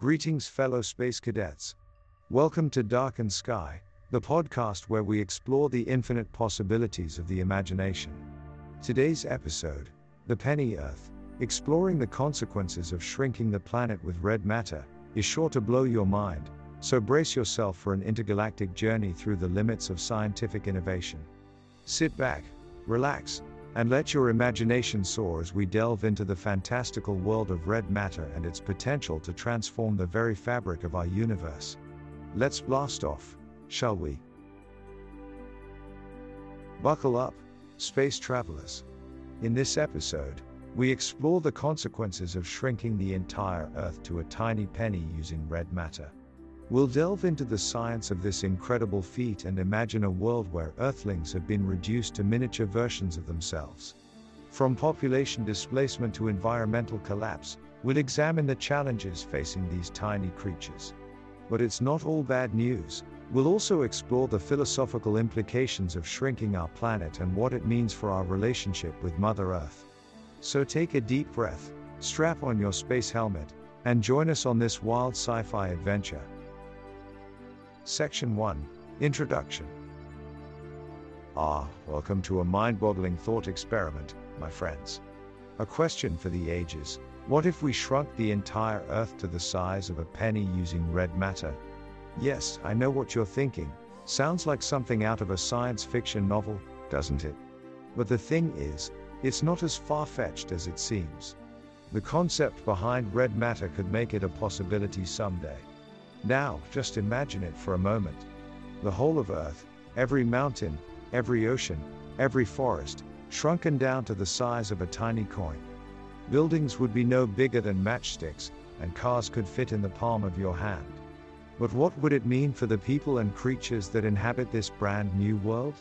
Greetings, fellow space cadets. Welcome to Darkened Sky, the podcast where we explore the infinite possibilities of the imagination. Today's episode The Penny Earth, exploring the consequences of shrinking the planet with red matter, is sure to blow your mind, so brace yourself for an intergalactic journey through the limits of scientific innovation. Sit back, relax, and let your imagination soar as we delve into the fantastical world of red matter and its potential to transform the very fabric of our universe. Let's blast off, shall we? Buckle up, space travelers. In this episode, we explore the consequences of shrinking the entire Earth to a tiny penny using red matter. We'll delve into the science of this incredible feat and imagine a world where Earthlings have been reduced to miniature versions of themselves. From population displacement to environmental collapse, we'll examine the challenges facing these tiny creatures. But it's not all bad news. We'll also explore the philosophical implications of shrinking our planet and what it means for our relationship with Mother Earth. So take a deep breath, strap on your space helmet, and join us on this wild sci fi adventure. Section 1 Introduction Ah, welcome to a mind boggling thought experiment, my friends. A question for the ages What if we shrunk the entire Earth to the size of a penny using red matter? Yes, I know what you're thinking. Sounds like something out of a science fiction novel, doesn't it? But the thing is, it's not as far fetched as it seems. The concept behind red matter could make it a possibility someday. Now, just imagine it for a moment. The whole of Earth, every mountain, every ocean, every forest, shrunken down to the size of a tiny coin. Buildings would be no bigger than matchsticks, and cars could fit in the palm of your hand. But what would it mean for the people and creatures that inhabit this brand new world?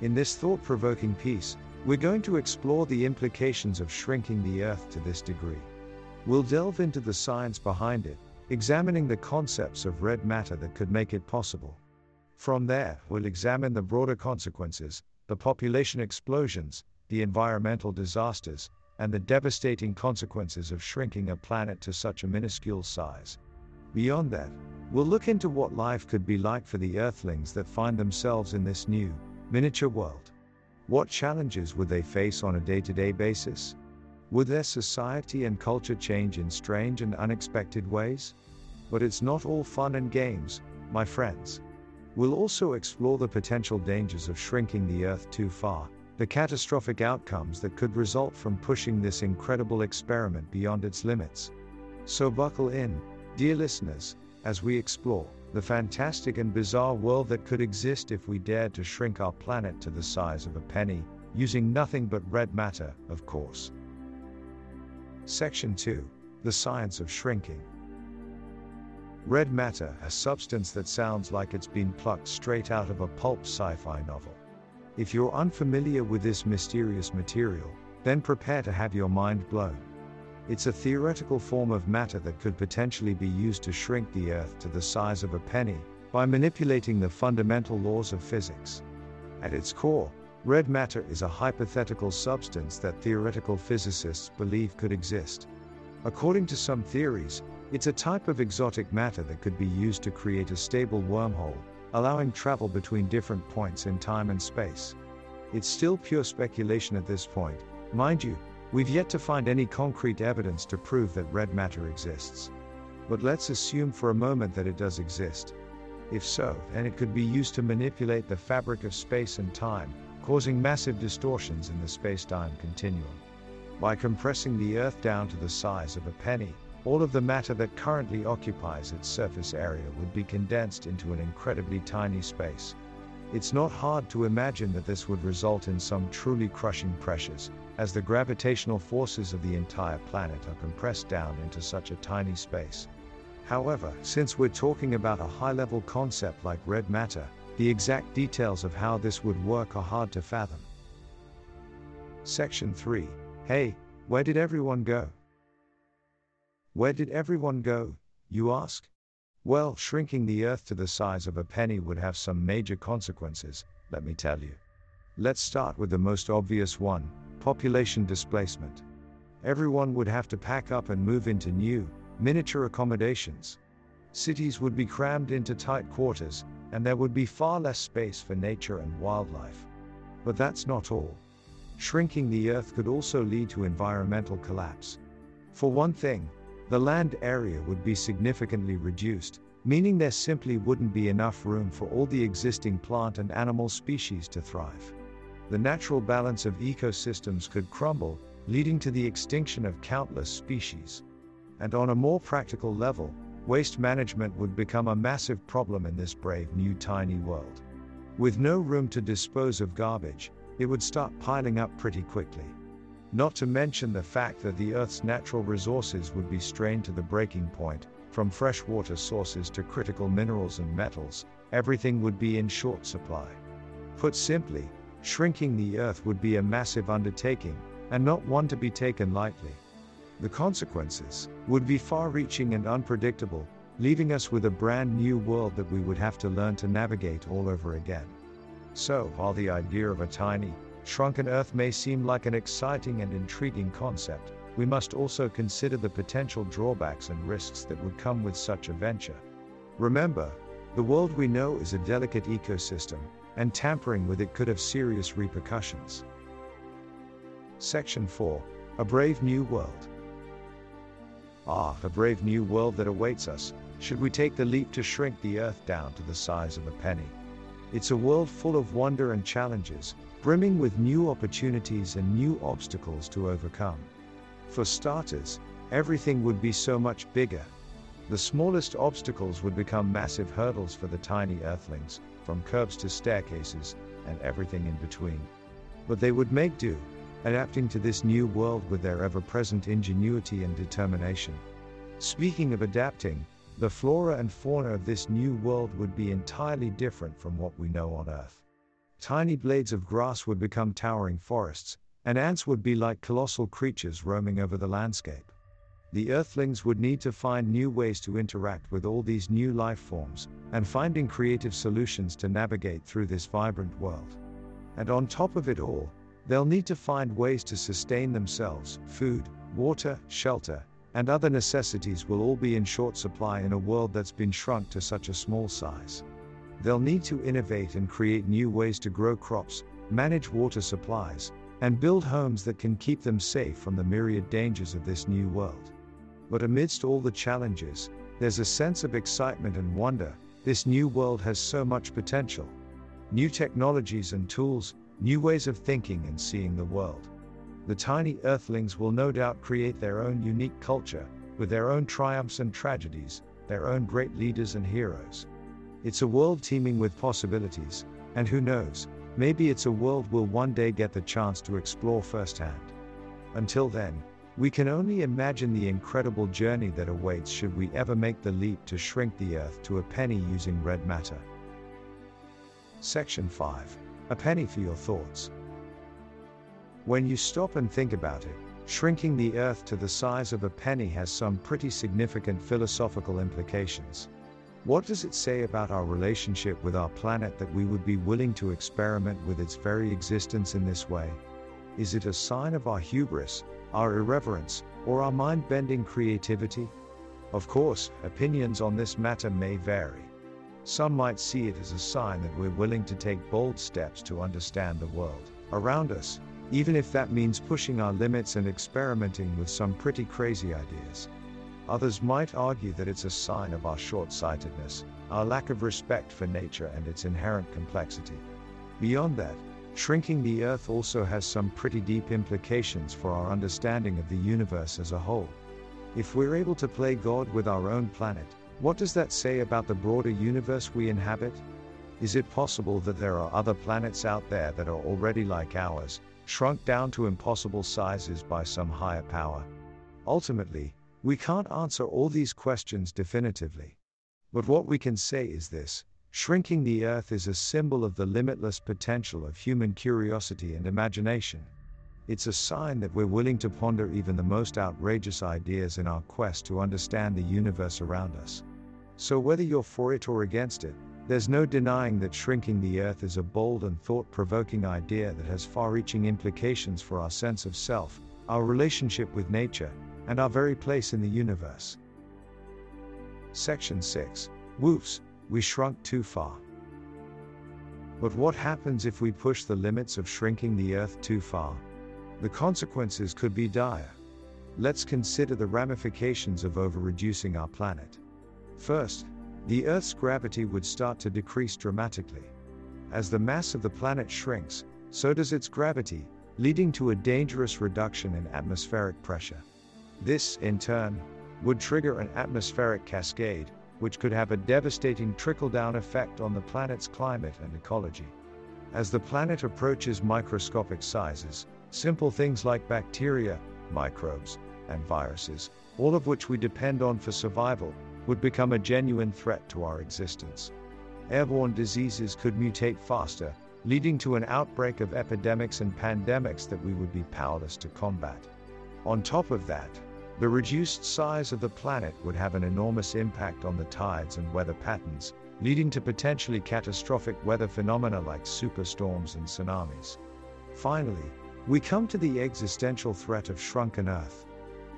In this thought provoking piece, we're going to explore the implications of shrinking the Earth to this degree. We'll delve into the science behind it, examining the concepts of red matter that could make it possible. From there, we'll examine the broader consequences, the population explosions, the environmental disasters, and the devastating consequences of shrinking a planet to such a minuscule size. Beyond that, we'll look into what life could be like for the Earthlings that find themselves in this new, miniature world. What challenges would they face on a day to day basis? Would their society and culture change in strange and unexpected ways? But it's not all fun and games, my friends. We'll also explore the potential dangers of shrinking the Earth too far, the catastrophic outcomes that could result from pushing this incredible experiment beyond its limits. So buckle in, dear listeners, as we explore the fantastic and bizarre world that could exist if we dared to shrink our planet to the size of a penny, using nothing but red matter, of course. Section 2 The Science of Shrinking. Red matter, a substance that sounds like it's been plucked straight out of a pulp sci fi novel. If you're unfamiliar with this mysterious material, then prepare to have your mind blown. It's a theoretical form of matter that could potentially be used to shrink the Earth to the size of a penny by manipulating the fundamental laws of physics. At its core, Red matter is a hypothetical substance that theoretical physicists believe could exist. According to some theories, it's a type of exotic matter that could be used to create a stable wormhole, allowing travel between different points in time and space. It's still pure speculation at this point, mind you, we've yet to find any concrete evidence to prove that red matter exists. But let's assume for a moment that it does exist. If so, then it could be used to manipulate the fabric of space and time, causing massive distortions in the space-time continuum. By compressing the Earth down to the size of a penny, all of the matter that currently occupies its surface area would be condensed into an incredibly tiny space. It's not hard to imagine that this would result in some truly crushing pressures, as the gravitational forces of the entire planet are compressed down into such a tiny space. However, since we're talking about a high level concept like red matter, the exact details of how this would work are hard to fathom. Section 3 Hey, where did everyone go? Where did everyone go, you ask? Well, shrinking the Earth to the size of a penny would have some major consequences, let me tell you. Let's start with the most obvious one population displacement. Everyone would have to pack up and move into new, miniature accommodations. Cities would be crammed into tight quarters, and there would be far less space for nature and wildlife. But that's not all. Shrinking the Earth could also lead to environmental collapse. For one thing, the land area would be significantly reduced, meaning there simply wouldn't be enough room for all the existing plant and animal species to thrive. The natural balance of ecosystems could crumble, leading to the extinction of countless species. And on a more practical level, waste management would become a massive problem in this brave new tiny world. With no room to dispose of garbage, it would start piling up pretty quickly. Not to mention the fact that the Earth's natural resources would be strained to the breaking point, from freshwater sources to critical minerals and metals, everything would be in short supply. Put simply, shrinking the Earth would be a massive undertaking, and not one to be taken lightly. The consequences would be far reaching and unpredictable, leaving us with a brand new world that we would have to learn to navigate all over again. So, while the idea of a tiny, shrunken Earth may seem like an exciting and intriguing concept, we must also consider the potential drawbacks and risks that would come with such a venture. Remember, the world we know is a delicate ecosystem, and tampering with it could have serious repercussions. Section 4 A Brave New World. Ah, a brave new world that awaits us, should we take the leap to shrink the Earth down to the size of a penny. It's a world full of wonder and challenges, brimming with new opportunities and new obstacles to overcome. For starters, everything would be so much bigger. The smallest obstacles would become massive hurdles for the tiny earthlings, from curbs to staircases, and everything in between. But they would make do, adapting to this new world with their ever present ingenuity and determination. Speaking of adapting, the flora and fauna of this new world would be entirely different from what we know on Earth. Tiny blades of grass would become towering forests, and ants would be like colossal creatures roaming over the landscape. The Earthlings would need to find new ways to interact with all these new life forms, and finding creative solutions to navigate through this vibrant world. And on top of it all, they'll need to find ways to sustain themselves food, water, shelter, and other necessities will all be in short supply in a world that's been shrunk to such a small size. They'll need to innovate and create new ways to grow crops, manage water supplies, and build homes that can keep them safe from the myriad dangers of this new world. But amidst all the challenges, there's a sense of excitement and wonder. This new world has so much potential. New technologies and tools, new ways of thinking and seeing the world. The tiny earthlings will no doubt create their own unique culture, with their own triumphs and tragedies, their own great leaders and heroes. It's a world teeming with possibilities, and who knows, maybe it's a world we'll one day get the chance to explore firsthand. Until then, we can only imagine the incredible journey that awaits should we ever make the leap to shrink the Earth to a penny using red matter. Section 5 A penny for your thoughts. When you stop and think about it, shrinking the Earth to the size of a penny has some pretty significant philosophical implications. What does it say about our relationship with our planet that we would be willing to experiment with its very existence in this way? Is it a sign of our hubris, our irreverence, or our mind bending creativity? Of course, opinions on this matter may vary. Some might see it as a sign that we're willing to take bold steps to understand the world around us, even if that means pushing our limits and experimenting with some pretty crazy ideas. Others might argue that it's a sign of our short sightedness, our lack of respect for nature and its inherent complexity. Beyond that, shrinking the Earth also has some pretty deep implications for our understanding of the universe as a whole. If we're able to play God with our own planet, what does that say about the broader universe we inhabit? Is it possible that there are other planets out there that are already like ours, shrunk down to impossible sizes by some higher power? Ultimately, we can't answer all these questions definitively. But what we can say is this shrinking the Earth is a symbol of the limitless potential of human curiosity and imagination. It's a sign that we're willing to ponder even the most outrageous ideas in our quest to understand the universe around us. So, whether you're for it or against it, there's no denying that shrinking the Earth is a bold and thought provoking idea that has far reaching implications for our sense of self, our relationship with nature, and our very place in the universe. Section 6 Woofs, we shrunk too far. But what happens if we push the limits of shrinking the Earth too far? The consequences could be dire. Let's consider the ramifications of over reducing our planet. First, the Earth's gravity would start to decrease dramatically. As the mass of the planet shrinks, so does its gravity, leading to a dangerous reduction in atmospheric pressure. This, in turn, would trigger an atmospheric cascade, which could have a devastating trickle down effect on the planet's climate and ecology. As the planet approaches microscopic sizes, simple things like bacteria, microbes, and viruses, all of which we depend on for survival, would become a genuine threat to our existence. Airborne diseases could mutate faster, leading to an outbreak of epidemics and pandemics that we would be powerless to combat. On top of that, the reduced size of the planet would have an enormous impact on the tides and weather patterns, leading to potentially catastrophic weather phenomena like superstorms and tsunamis. Finally, we come to the existential threat of shrunken Earth.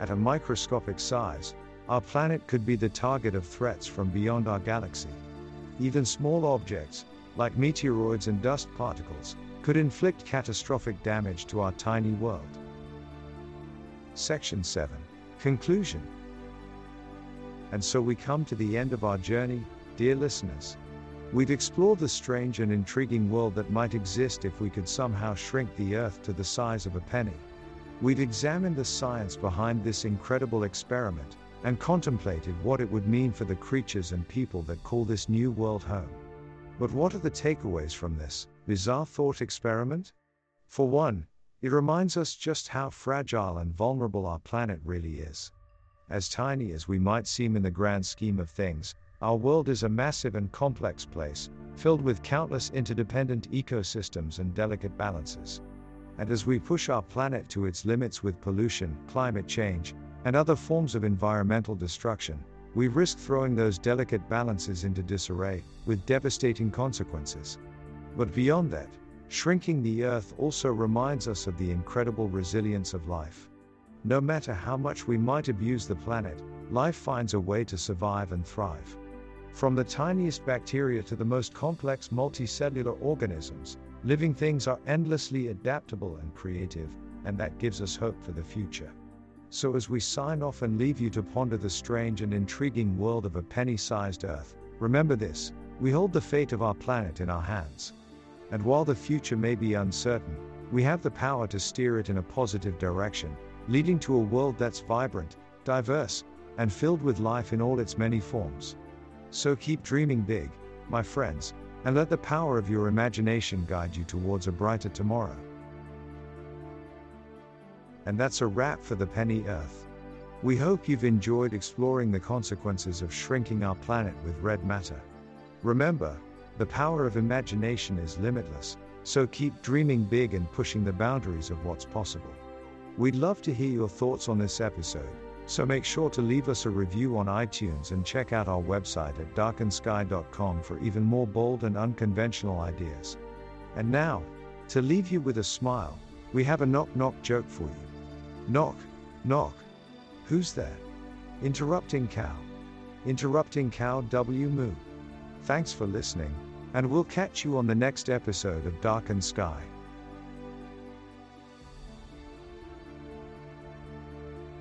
At a microscopic size, our planet could be the target of threats from beyond our galaxy. Even small objects, like meteoroids and dust particles, could inflict catastrophic damage to our tiny world. Section 7 Conclusion And so we come to the end of our journey, dear listeners. We've explored the strange and intriguing world that might exist if we could somehow shrink the Earth to the size of a penny. We've examined the science behind this incredible experiment and contemplated what it would mean for the creatures and people that call this new world home. But what are the takeaways from this bizarre thought experiment? For one, it reminds us just how fragile and vulnerable our planet really is. As tiny as we might seem in the grand scheme of things, our world is a massive and complex place, filled with countless interdependent ecosystems and delicate balances. And as we push our planet to its limits with pollution, climate change, and other forms of environmental destruction, we risk throwing those delicate balances into disarray, with devastating consequences. But beyond that, Shrinking the Earth also reminds us of the incredible resilience of life. No matter how much we might abuse the planet, life finds a way to survive and thrive. From the tiniest bacteria to the most complex multicellular organisms, living things are endlessly adaptable and creative, and that gives us hope for the future. So, as we sign off and leave you to ponder the strange and intriguing world of a penny sized Earth, remember this we hold the fate of our planet in our hands. And while the future may be uncertain, we have the power to steer it in a positive direction, leading to a world that's vibrant, diverse, and filled with life in all its many forms. So keep dreaming big, my friends, and let the power of your imagination guide you towards a brighter tomorrow. And that's a wrap for the Penny Earth. We hope you've enjoyed exploring the consequences of shrinking our planet with red matter. Remember, the power of imagination is limitless, so keep dreaming big and pushing the boundaries of what's possible. We'd love to hear your thoughts on this episode, so make sure to leave us a review on iTunes and check out our website at darkensky.com for even more bold and unconventional ideas. And now, to leave you with a smile, we have a knock knock joke for you. Knock, knock. Who's there? Interrupting cow. Interrupting cow W moo. Thanks for listening, and we'll catch you on the next episode of Darkened Sky.